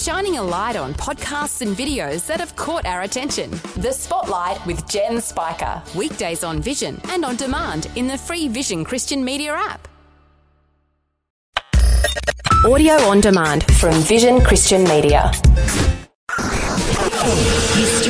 shining a light on podcasts and videos that have caught our attention. The Spotlight with Jen Spiker. Weekdays on Vision and on demand in the free Vision Christian Media app. Audio on demand from Vision Christian Media. History.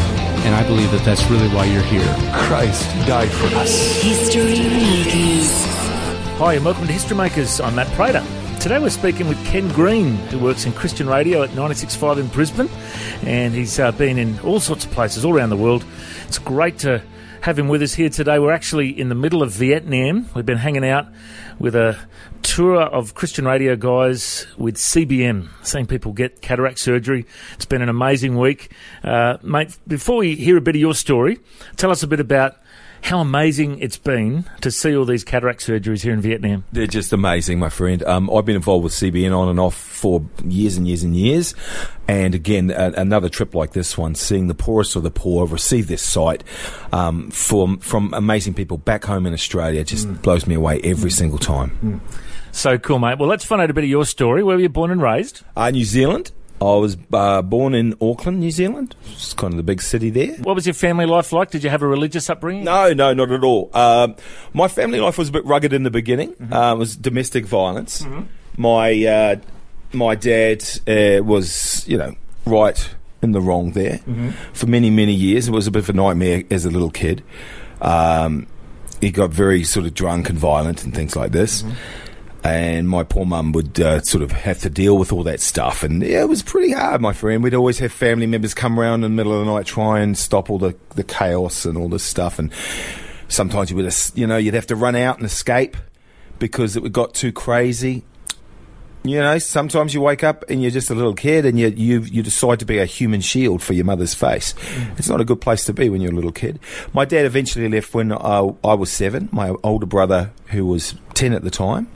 And I believe that that's really why you're here. Christ died for us. History Makers. Hi, and welcome to History Makers. I'm Matt Prater. Today we're speaking with Ken Green, who works in Christian radio at 96.5 in Brisbane, and he's uh, been in all sorts of places all around the world. It's great to have him with us here today. We're actually in the middle of Vietnam. We've been hanging out with a tour of Christian radio guys with CBM, seeing people get cataract surgery. It's been an amazing week. Uh, mate, before we hear a bit of your story, tell us a bit about how amazing it's been to see all these cataract surgeries here in Vietnam. They're just amazing, my friend. Um, I've been involved with CBM on and off for years and years and years. And again, a, another trip like this one, seeing the poorest of the poor receive this sight um, from from amazing people back home in Australia just blows me away every single time. So cool, mate. Well, let's find out a bit of your story. Where were you born and raised? Uh, New Zealand. I was uh, born in Auckland, New Zealand. It's kind of the big city there. What was your family life like? Did you have a religious upbringing? No, no, not at all. Um, my family life was a bit rugged in the beginning. Uh, it was domestic violence. My uh, my dad uh, was, you know, right in the wrong there for many, many years. It was a bit of a nightmare as a little kid. Um, he got very sort of drunk and violent and things like this. And my poor mum would uh, sort of have to deal with all that stuff. And yeah, it was pretty hard, my friend. We'd always have family members come around in the middle of the night, try and stop all the, the chaos and all this stuff. And sometimes you would, you know, you'd have to run out and escape because it would got too crazy. You know, sometimes you wake up and you're just a little kid and you you you decide to be a human shield for your mother's face. It's not a good place to be when you're a little kid. My dad eventually left when I, I was seven. My older brother, who was ten at the time,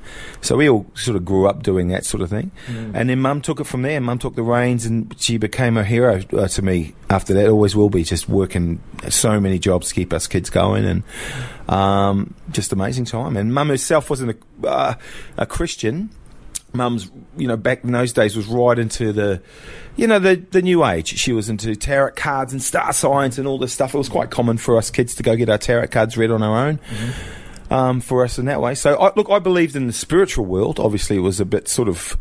so we all sort of grew up doing that sort of thing. And then mum took it from there. Mum took the reins and she became a hero uh, to me. After that, always will be. Just working so many jobs to keep us kids going and um, just amazing time. And mum herself wasn't a, uh, a Christian mum's, you know, back in those days was right into the, you know, the the new age. She was into tarot cards and star signs and all this stuff. It was quite common for us kids to go get our tarot cards read on our own. Um, for us in that way. So, I, look, I believed in the spiritual world. Obviously, it was a bit sort of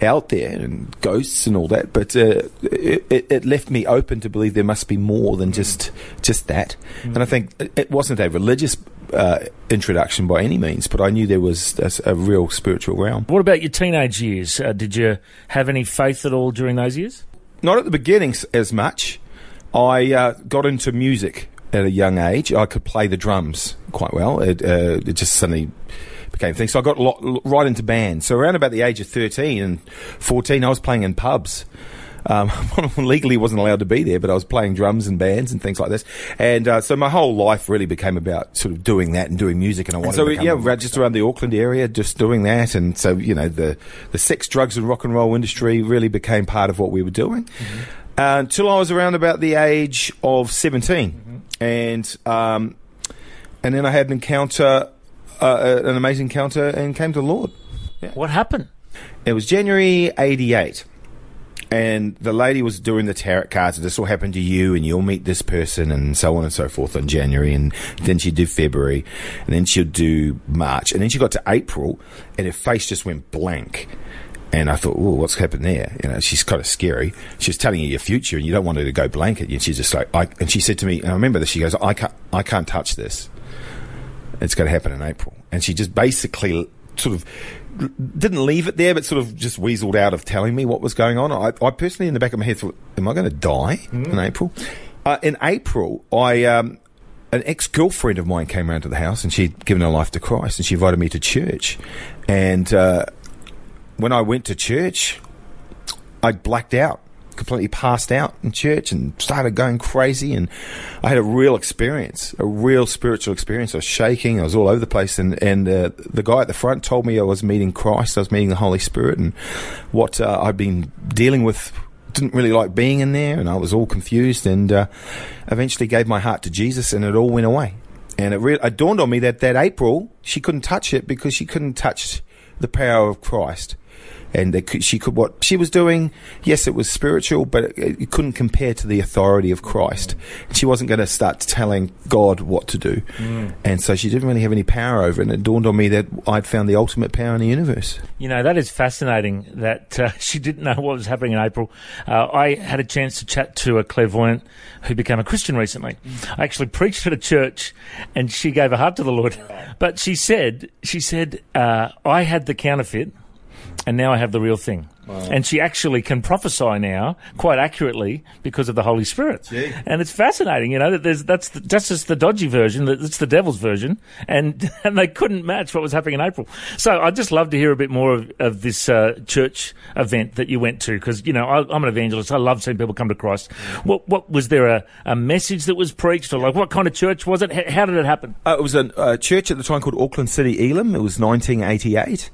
out there and ghosts and all that, but uh, it, it, it left me open to believe there must be more than just just that. And I think it- it wasn't a religious uh, introduction by any means, but I knew there was a, a real spiritual realm. What about your teenage years? Uh, did you have any faith at all during those years? not at the beginning as much. I uh, got into music at a young age. I could play the drums quite well. It, uh, it just suddenly became a thing. So I got lot, right into bands. So around about the age of 13 and 14, I was playing in pubs. Um, legally wasn't allowed to be there, but I was playing drums and bands and things like this. And uh, so my whole life really became about sort of doing that and doing music. And I wanted so to yeah, just around the Auckland area, just doing that. And so you know, the the sex, drugs, and rock and roll industry really became part of what we were doing. Uh, until I was around about the age of 17 and um, and then I had an encounter, uh, an amazing encounter, and came to the Lord. What happened? It was January '88, and the lady was doing the tarot cards. This will happen to you, and you'll meet this person, and so on and so forth in January, and then she'd do February, and then she'd do March, and then she got to April, and her face just went blank. And I thought, oh, what's happened there? You know, she's kind of scary. She was telling you your future, and you don't want her to go blanket. And she's just like, I, and she said to me, and I remember this. She goes, I can't, I can't touch this. It's going to happen in April. And she just basically sort of didn't leave it there, but sort of just weaseled out of telling me what was going on. I, I personally, in the back of my head, thought, am I going to die in April? Uh, in April, I. Um, an ex girlfriend of mine came round to the house and she'd given her life to Christ and she invited me to church. And uh, when I went to church, I blacked out. Completely passed out in church and started going crazy. And I had a real experience, a real spiritual experience. I was shaking. I was all over the place. And, and uh, the guy at the front told me I was meeting Christ. I was meeting the Holy Spirit and what uh, I'd been dealing with didn't really like being in there and I was all confused and uh, eventually gave my heart to Jesus and it all went away. And it, re- it dawned on me that that April, she couldn't touch it because she couldn't touch the power of Christ. And they could, she could, what she was doing, yes, it was spiritual, but it, it couldn't compare to the authority of Christ. She wasn't going to start telling God what to do. And so she didn't really have any power over it. And it dawned on me that I'd found the ultimate power in the universe. You know, that is fascinating that uh, she didn't know what was happening in April. Uh, I had a chance to chat to a clairvoyant who became a Christian recently. I actually preached at a church and she gave her heart to the Lord. But she said, she said, uh, I had the counterfeit and now I have the real thing. And she actually can prophesy now quite accurately because of the Holy Spirit. And it's fascinating, you know, that there's that's the, that's just the dodgy version, that's the devil's version, and and they couldn't match what was happening in April. So I'd just love to hear a bit more of, of this uh, church event that you went to because you know I, I'm an evangelist. I love seeing people come to Christ. What what was there a, a message that was preached, or like what kind of church was it? H- how did it happen? Uh, it was a uh, church at the time called Auckland City Elim. It was 1988.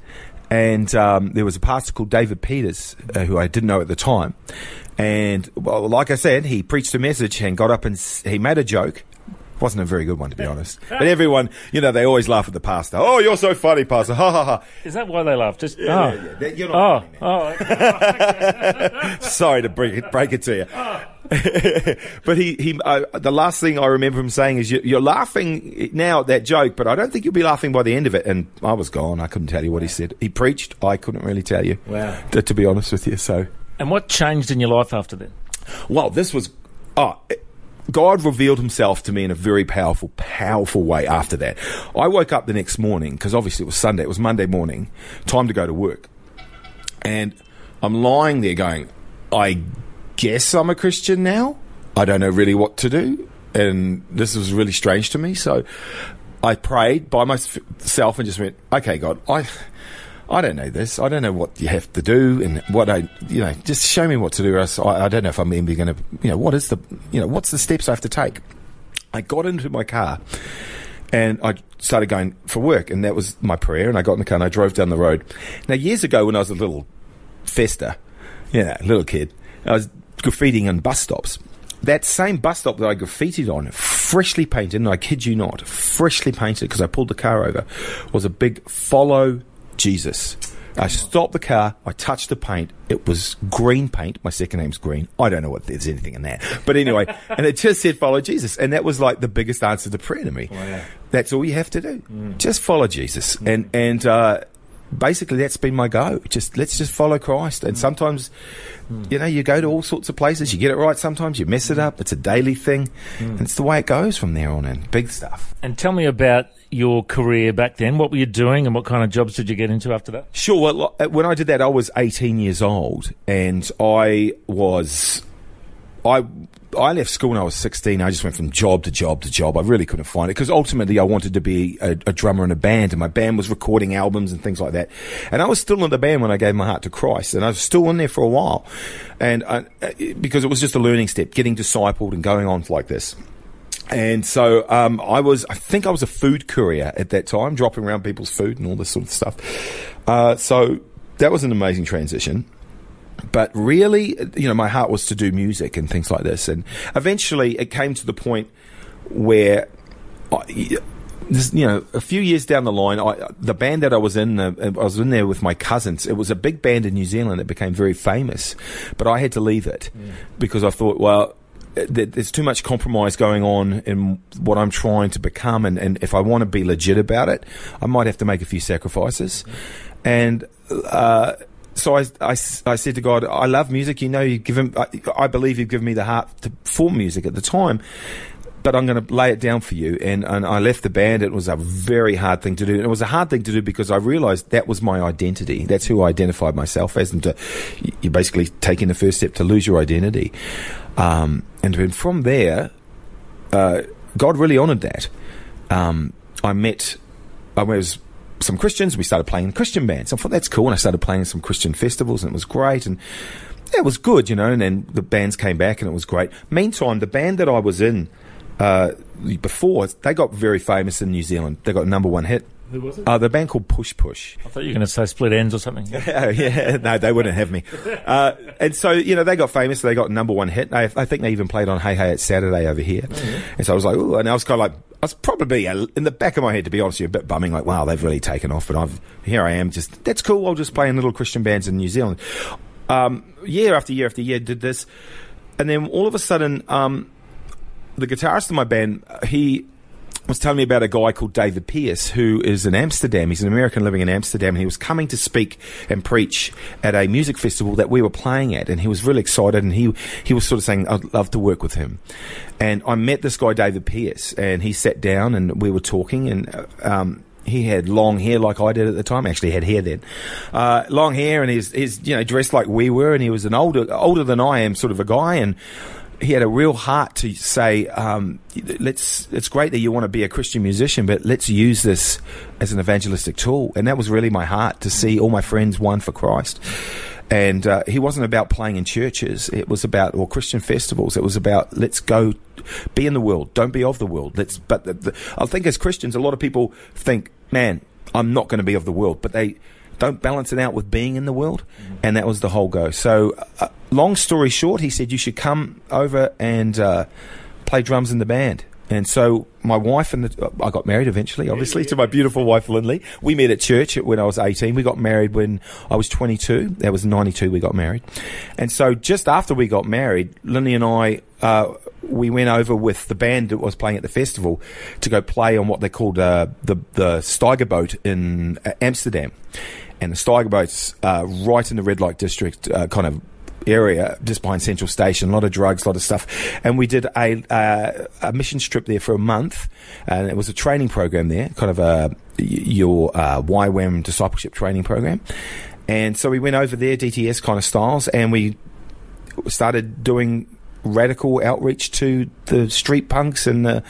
And um, there was a pastor called David Peters, uh, who I didn't know at the time. And, well, like I said, he preached a message and got up and s- he made a joke. Wasn't a very good one, to be honest. But everyone, you know, they always laugh at the pastor. Oh, you're so funny, pastor. Ha ha ha. Is that why they laugh? Just oh. You're Oh, not funny, oh, Sorry to break it, break it to you. but he, he uh, the last thing I remember him saying is, you, "You're laughing now at that joke, but I don't think you'll be laughing by the end of it." And I was gone. I couldn't tell you what he said. He preached. I couldn't really tell you. Wow. To, to be honest with you, so and what changed in your life after that? well, this was. Oh, God revealed himself to me in a very powerful, powerful way after that. I woke up the next morning, because obviously it was Sunday, it was Monday morning, time to go to work. And I'm lying there going, I guess I'm a Christian now. I don't know really what to do. And this was really strange to me. So I prayed by myself and just went, okay, God, I. I don't know this. I don't know what you have to do and what I, you know, just show me what to do. else I, I don't know if I'm even going to, you know, what is the, you know, what's the steps I have to take? I got into my car and I started going for work, and that was my prayer. And I got in the car and I drove down the road. Now, years ago, when I was a little fester, yeah, little kid, I was graffitiing on bus stops. That same bus stop that I graffitied on, freshly painted, and I kid you not, freshly painted because I pulled the car over, was a big follow Jesus. I stopped the car. I touched the paint. It was green paint. My second name's Green. I don't know what there's anything in that, but anyway, and it just said follow Jesus, and that was like the biggest answer to prayer to me. That's all you have to do. Just follow Jesus, and and uh, basically that's been my go. Just let's just follow Christ, and hmm. sometimes. Hmm. You know, you go to all sorts of places. You get it right. Sometimes you mess it hmm. up. It's a daily thing, and it's the way it goes from there on in. Big stuff. And tell me about your career back then. What were you doing, and what kind of jobs did you get into after that? Sure. Well, uh, when I did that, I was 18 years old, and I was, I, I left school when I was 16. I just went from job to job to job. I really couldn't find it because ultimately I wanted to be a, a drummer in a band, and my band was recording albums and things like that. And I was still in the band when I gave my heart to Christ, and I was still in there for a while, and I, because it was just a learning step, getting discipled and going on like this. And so um, I was, I think I was a food courier at that time, dropping around people's food and all this sort of stuff. Uh, so that was an amazing transition. But really, you know, my heart was to do music and things like this. And eventually it came to the point where, I, this, you know, a few years down the line, I, the band that I was in, uh, I was in there with my cousins. It was a big band in New Zealand that became very famous, but I had to leave it because I thought, well, there's too much compromise going on in what I'm trying to become, and, and if I want to be legit about it, I might have to make a few sacrifices. And uh, so I, I, I said to God, I love music. You know, you've given, I, I believe you've given me the heart to form music at the time. But I'm going to lay it down for you. And, and I left the band. It was a very hard thing to do. And it was a hard thing to do because I realized that was my identity. That's who I identified myself as. And to, you're basically taking the first step to lose your identity. Um, and from there, uh, God really honored that. Um, I met, I was some Christians. We started playing in Christian bands. I thought that's cool, and I started playing in some Christian festivals, and it was great. And it was good, you know. And then the bands came back, and it was great. Meantime, the band that I was in uh, before they got very famous in New Zealand. They got number one hit. Who was it? Uh, the band called Push Push. I thought you were going to say Split Enz or something. Oh, yeah, no, they wouldn't have me. Uh, and so, you know, they got famous. They got number one hit. I, I think they even played on Hey Hey It's Saturday over here. And so I was like, ooh, and I was kind of like, I was probably uh, in the back of my head, to be honest with you, a bit bumming, like, wow, they've really taken off. But I've, here I am, just, that's cool. I'll just play in little Christian bands in New Zealand. Um, year after year after year, did this. And then all of a sudden, um, the guitarist in my band, he was telling me about a guy called David Pierce who is in Amsterdam. He's an American living in Amsterdam, he was coming to speak and preach at a music festival that we were playing at, and he was really excited, and he he was sort of saying, "I'd love to work with him." And I met this guy, David Pierce, and he sat down, and we were talking, and. uh, Um, he had long hair like I did at the time. Actually, had hair then, uh, long hair, and he's, he's you know dressed like we were, and he was an older older than I am, sort of a guy, and he had a real heart to say, um, let's, it's great that you want to be a Christian musician, but let's use this as an evangelistic tool. And that was really my heart to see all my friends won for Christ. And uh, he wasn't about playing in churches. It was about or Christian festivals. It was about let's go, be in the world. Don't be of the world. Let's. But the, the, I think as Christians, a lot of people think, man, I'm not going to be of the world, but they don't balance it out with being in the world. And that was the whole go. So, uh, long story short, he said you should come over and uh, play drums in the band. And so my wife and the, I got married eventually, obviously, to my beautiful wife Lindley. We met at church when I was 18. We got married when I was 22. That was 92 we got married. And so just after we got married, Lindley and I, uh, we went over with the band that was playing at the festival to go play on what they called uh, the, the Steigerboot in uh, Amsterdam. And the Steigerboot's uh, right in the red light district, uh, kind of area just behind Central Station. A lot of drugs, a lot of stuff. And we did a, uh, a mission trip there for a month, and it was a training program there, kind of a your uh, YWAM discipleship training program. And so we went over there, DTS kind of styles, and we started doing radical outreach to the street punks and the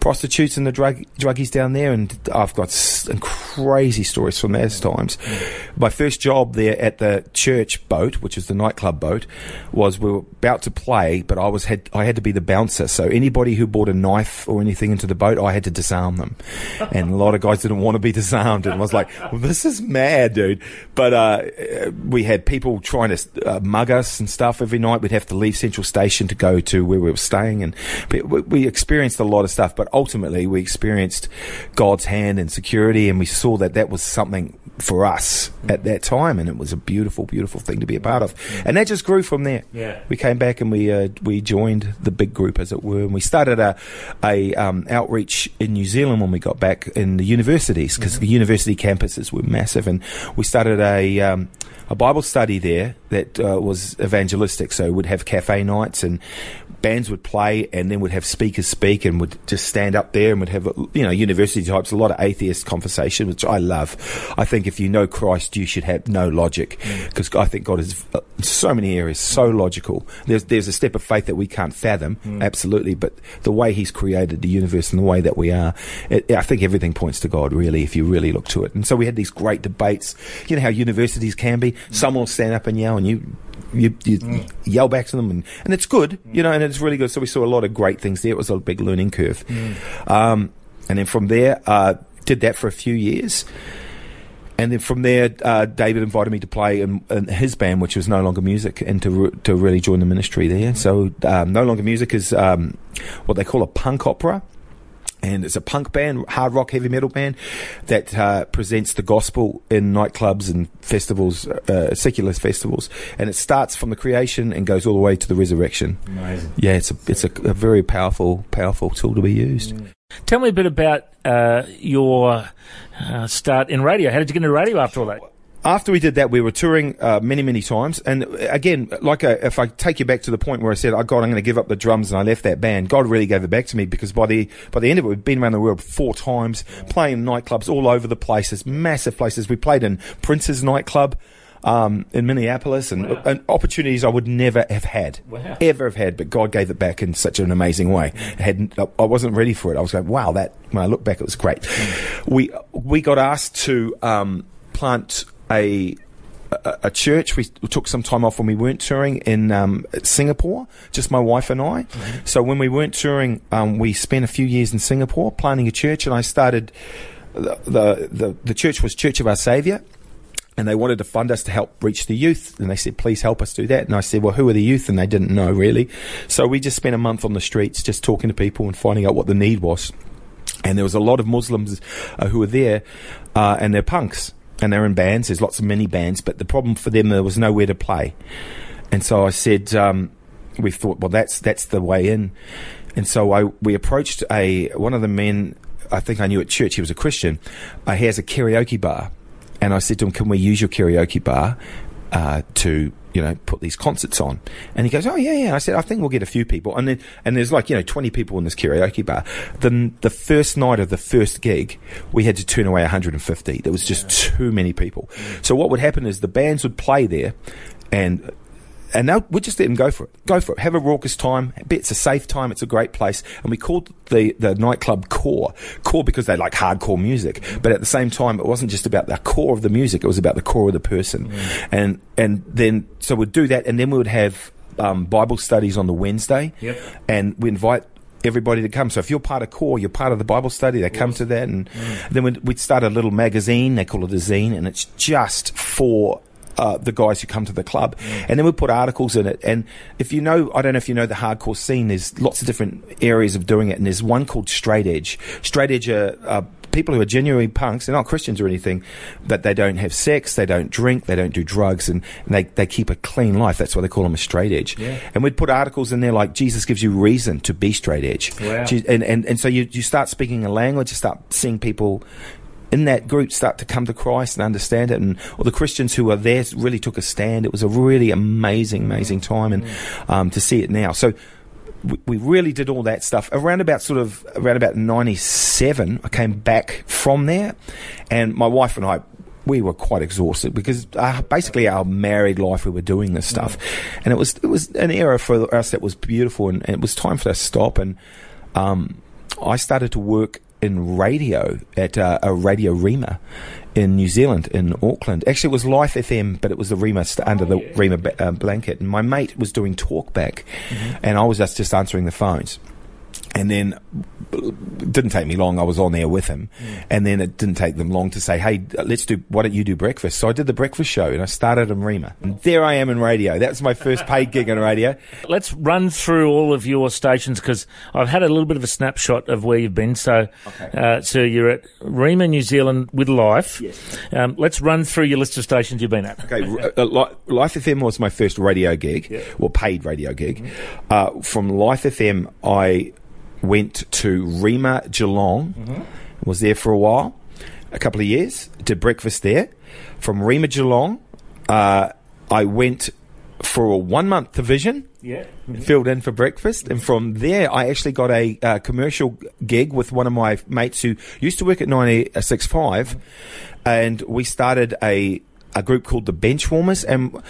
prostitutes and the drug druggies down there. And I've got s- crazy stories from those times. My first job there at the church boat, which is the nightclub boat, was we were about to play, but I was had I had to be the bouncer. So anybody who brought a knife or anything into the boat, I had to disarm them. and a lot of guys didn't want to be disarmed, and I was like, well, "This is mad, dude." But uh, we had people trying to uh, mug us and stuff every night. We'd have to leave Central Station to go to where we were staying, and we, we experienced a lot of stuff. But ultimately, we experienced God's hand and security, and we saw that that was something for us at that time, and it was a beautiful, beautiful thing to be a part of. And that just grew from there. Yeah. we came back and we uh, we joined the big group, as it were, and we started a a um, outreach in New Zealand when we got back in the universities because the university campuses were massive, and we started a um, a Bible study there that uh, was evangelistic. So we'd have cafe nights and bands would play and then would have speakers speak and would just stand up there and would have, you know, university types, a lot of atheist conversation, which I love. I think if you know Christ, you should have no logic mm. because I think God is uh, so many areas so logical. There's, there's a step of faith that we can't fathom, mm. absolutely, but the way He's created the universe and the way that we are, it, I think everything points to God, really, if you really look to it. And so we had these great debates. You know how universities can be? Mm. Someone will stand up and yell and you you, you yell back to them, and, and it's good, you know, and it's really good. So we saw a lot of great things there. It was a big learning curve. Um, and then from there, uh, did that for a few years. And then from there, uh, David invited me to play in, in his band, which was No Longer Music, and to re- to really join the ministry there. So um, No Longer Music is um, what they call a punk opera and it's a punk band, hard rock, heavy metal band that uh, presents the gospel in nightclubs and festivals, uh, secular festivals, and it starts from the creation and goes all the way to the resurrection. Amazing. Yeah, it's a it's a, a very powerful powerful tool to be used. Tell me a bit about uh, your uh, start in radio. How did you get into radio after all that? After we did that, we were touring uh, many, many times. And uh, again, like uh if I take you back to the point where I said, "Oh God, I'm going to give up the drums," and I left that band, God really gave it back to me because by the by the end of it, we'd been around the world four times, playing nightclubs all over the places, massive places. We played in Prince's nightclub. Um, in Minneapolis and, and opportunities I would never have had, Wow. ever have had, but God gave it back in such an amazing way. I hadn't, I wasn't ready for it. I was going, wow, that, when I look back, it was great. We, we got asked to, um, plant a a, church. We took some time off when we weren't touring in um, Singapore, just my wife and I. So when we weren't touring, um, we spent a few years in Singapore planning a church, and I started. The, the, the, the church was Church of Our Saviour, and they wanted to fund us to help reach the youth. And they said, please help us do that. And I said, well, who are the youth? And they didn't know really. So we just spent a month on the streets just talking to people and finding out what the need was. And there was a lot of Muslims uh, who were there, uh, and they're punks. And they're in bands. There's lots of mini bands. But the problem for them, there was nowhere to play. And so I said, um, we thought, well, that's, that's the way in. And so I, we approached a, one of the men, I think I knew at church, he was a Christian. Uh, he has a karaoke bar and I said to him, "Can we use your karaoke bar uh, to you know put these concerts on?" And he goes, "Oh yeah, yeah." I said, "I think we'll get a few people." And then and there's like you know 20 people in this karaoke bar. Then the first night of the first gig, we had to turn away 150. There was just too many people. So what would happen is the bands would play there, and and now we just let them go for it. Go for it. Have a raucous time. It's a safe time. It's a great place. And we called the, the nightclub Core. Core because they like hardcore music. But at the same time, it wasn't just about the core of the music. It was about the core of the person. And, and then, so we'd do that. And then we would have, um, Bible studies on the Wednesday. Yep. And we invite everybody to come. So if you're part of core, you're part of the Bible study. They come to that, and then we'd, we'd start a little magazine. They call it a zine, and it's just for. Uh, the guys who come to the club, and then we put articles in it. And if you know, I don't know if you know the hardcore scene. There's lots of different areas of doing it, and there's one called straight edge. Straight edge are, are people who are genuine punks. They're not Christians or anything, but they don't have sex, they don't drink, they don't do drugs, and, and they, they keep a clean life. That's why they call them a straight edge. And we'd put articles in there like Jesus gives you reason to be straight edge. Wow. And, and, and so you, you start speaking a language, you start seeing people in that group start to come to Christ and understand it, and all the Christians who were there really took a stand. It was a really amazing, amazing time, and um, to see it now. So we, really did all that stuff around about sort of around about '97. I came back from there, and my wife and I. We were quite exhausted because uh, basically our married life we were doing this stuff, and it was it was an era for us that was beautiful, and, and it was time for us to stop. And um, I started to work in radio at uh, a Radio Rhema in New Zealand, in Auckland. Actually, it was Life FM, but it was the Rhema st- under the Rhema ba- uh, blanket. And my mate was doing talkback, and I was just, just answering the phones. And then it didn't take me long. I was on there with him, and then it didn't take them long to say, "Hey, let's do. Why don't you do breakfast?" So I did the breakfast show, and I started in Rhema. And there I am in radio. That was my first paid gig on radio. Let's run through all of your stations because I've had a little bit of a snapshot of where you've been. So, uh, so you're at Rhema, New Zealand with Life. Yes. Um, let's run through your list of stations you've been at. Okay, r- uh, Life FM was my first radio gig, well, paid radio gig. Uh, from Life FM, I went to Rhema Geelong, was there for a while, a couple of years, did breakfast there. From Rhema Geelong, uh, I went for a one month division. Yeah. Filled in for breakfast, and from there I actually got a uh, commercial gig with one of my mates who used to work at ninety six five, and we started a a group called the Benchwarmers. And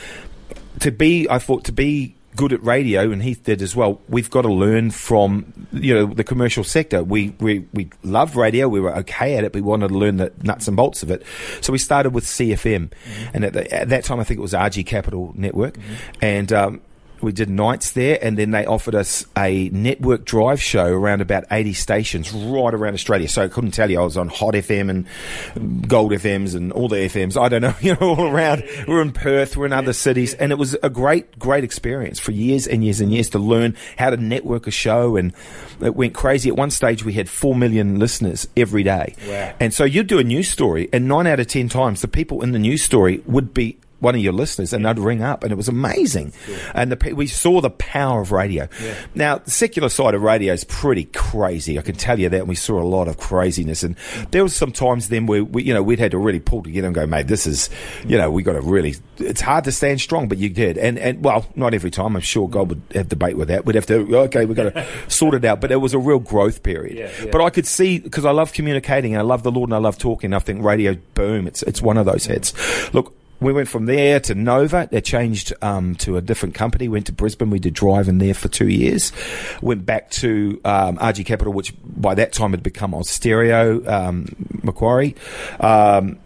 to be, I thought to be good at radio, and Heath did as well. We've got to learn from you know the commercial sector. We we we loved radio. We were okay at it. but We wanted to learn the nuts and bolts of it. So we started with CFM, and at, the, at that time I think it was RG Capital Network, and. Um, we did nights there, and then they offered us a network drive show around about 80 stations right around Australia. So I couldn't tell you I was on Hot FM and Gold FMs and all the FMs. I don't know, you know, all around. We're in Perth, we're in other cities, and it was a great, great experience for years and years and years to learn how to network a show, and it went crazy. At one stage, we had four million listeners every day, Wow. and so you'd do a news story, and nine out of ten times, the people in the news story would be one of your listeners, and they'd ring up, and it was amazing. And the, we saw the power of radio. Now, the secular side of radio is pretty crazy. I can tell you that. And we saw a lot of craziness, and there was some times then where we, you know, we'd had to really pull together and go, mate, this is, you know, we got to really. It's hard to stand strong, but you did, and and well, not every time. I'm sure God would have debate with that. We'd have to, oh, okay, we've got to sort it out. But it was a real growth period. But I could see because I love communicating and I love the Lord and I love talking. I think radio, boom, it's it's one of those hits. Look, we went from there to Nova. They changed um, to a different company. Went to Brisbane. We did driving there for two years. Went back to um, RG Capital, which by that time had become Austereo, um, Macquarie. Um,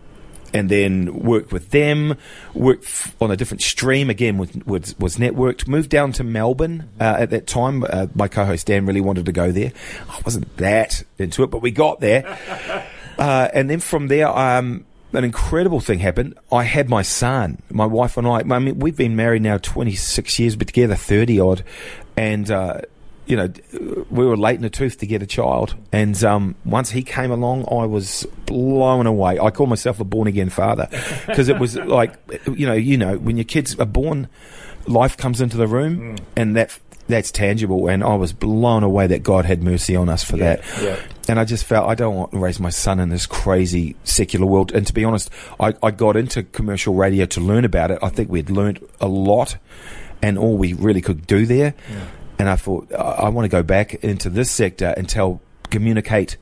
and then worked with them. Worked on a different stream again. Was was, was networked. Moved down to Melbourne uh, at that time. Uh, my co-host Dan really wanted to go there. I wasn't that into it, but we got there. Uh, and then from there, um, an incredible thing happened. I had my son, my wife and I. I mean, we've been married now 26 years, but together 30 odd. And, uh, you know, we were late in the tooth to get a child. And um, once he came along, I was blown away. I call myself a born again father because it was like, you know, you know, when your kids are born, life comes into the room, mm. and that that's tangible. And I was blown away that God had mercy on us for that. yeah. And I just felt I don't want to raise my son in this crazy secular world. And to be honest, I, I got into commercial radio to learn about it. I think we'd learned a lot and all we really could do there. And I thought, I, I want to go back into this sector and tell, communicate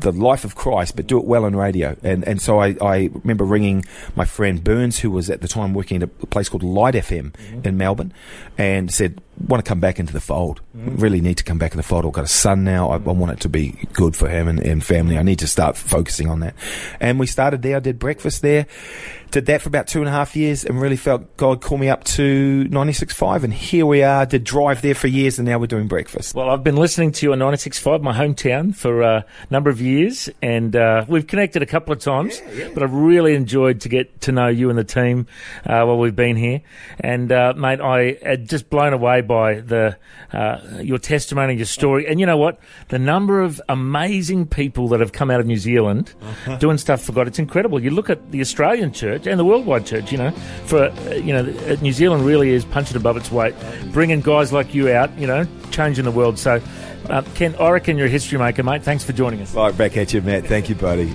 the life of Christ, but do it well on radio. And and so I, I remember ringing my friend Burns, who was at the time working at a place called Light FM mm-hmm. in Melbourne, and said, "Want to come back into the fold? Really need to come back in the fold. I've got a son now. I, I want it to be good for him and, and family. I need to start focusing on that." And we started there. I did breakfast there. Did that for about two and a half years, and really felt God call me up to 96.5, and here we are. Did drive there for years, and now we're doing breakfast. Well, I've been listening to you on 96.5, my hometown, for a number of years, and uh, we've connected a couple of times, but I've really enjoyed to get to know you and the team uh, while we've been here. And, uh, mate, I am just blown away by the uh, your testimony, your story. And you know what? The number of amazing people that have come out of New Zealand doing stuff for God, it's incredible. You look at the Australian church and the worldwide church, you know, for, uh, you know, uh, New Zealand really is punching above its weight, bringing guys like you out, you know, changing the world. So, uh, Ken, I reckon you're a history maker, mate. Thanks for joining us. Right back at you, Matt. Thank you, buddy.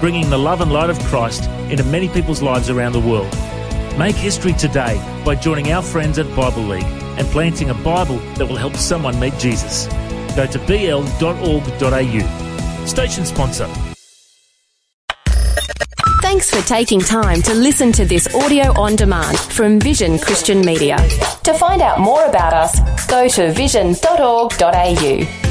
bringing the love and light of Christ into many people's lives around the world. Make history today by joining our friends at Bible League and planting a Bible that will help someone meet Jesus. Go to bl.org.au. Station sponsor. Thanks for taking time to listen to this audio on demand from Vision Christian Media. To find out more about us, go to vision.org.au.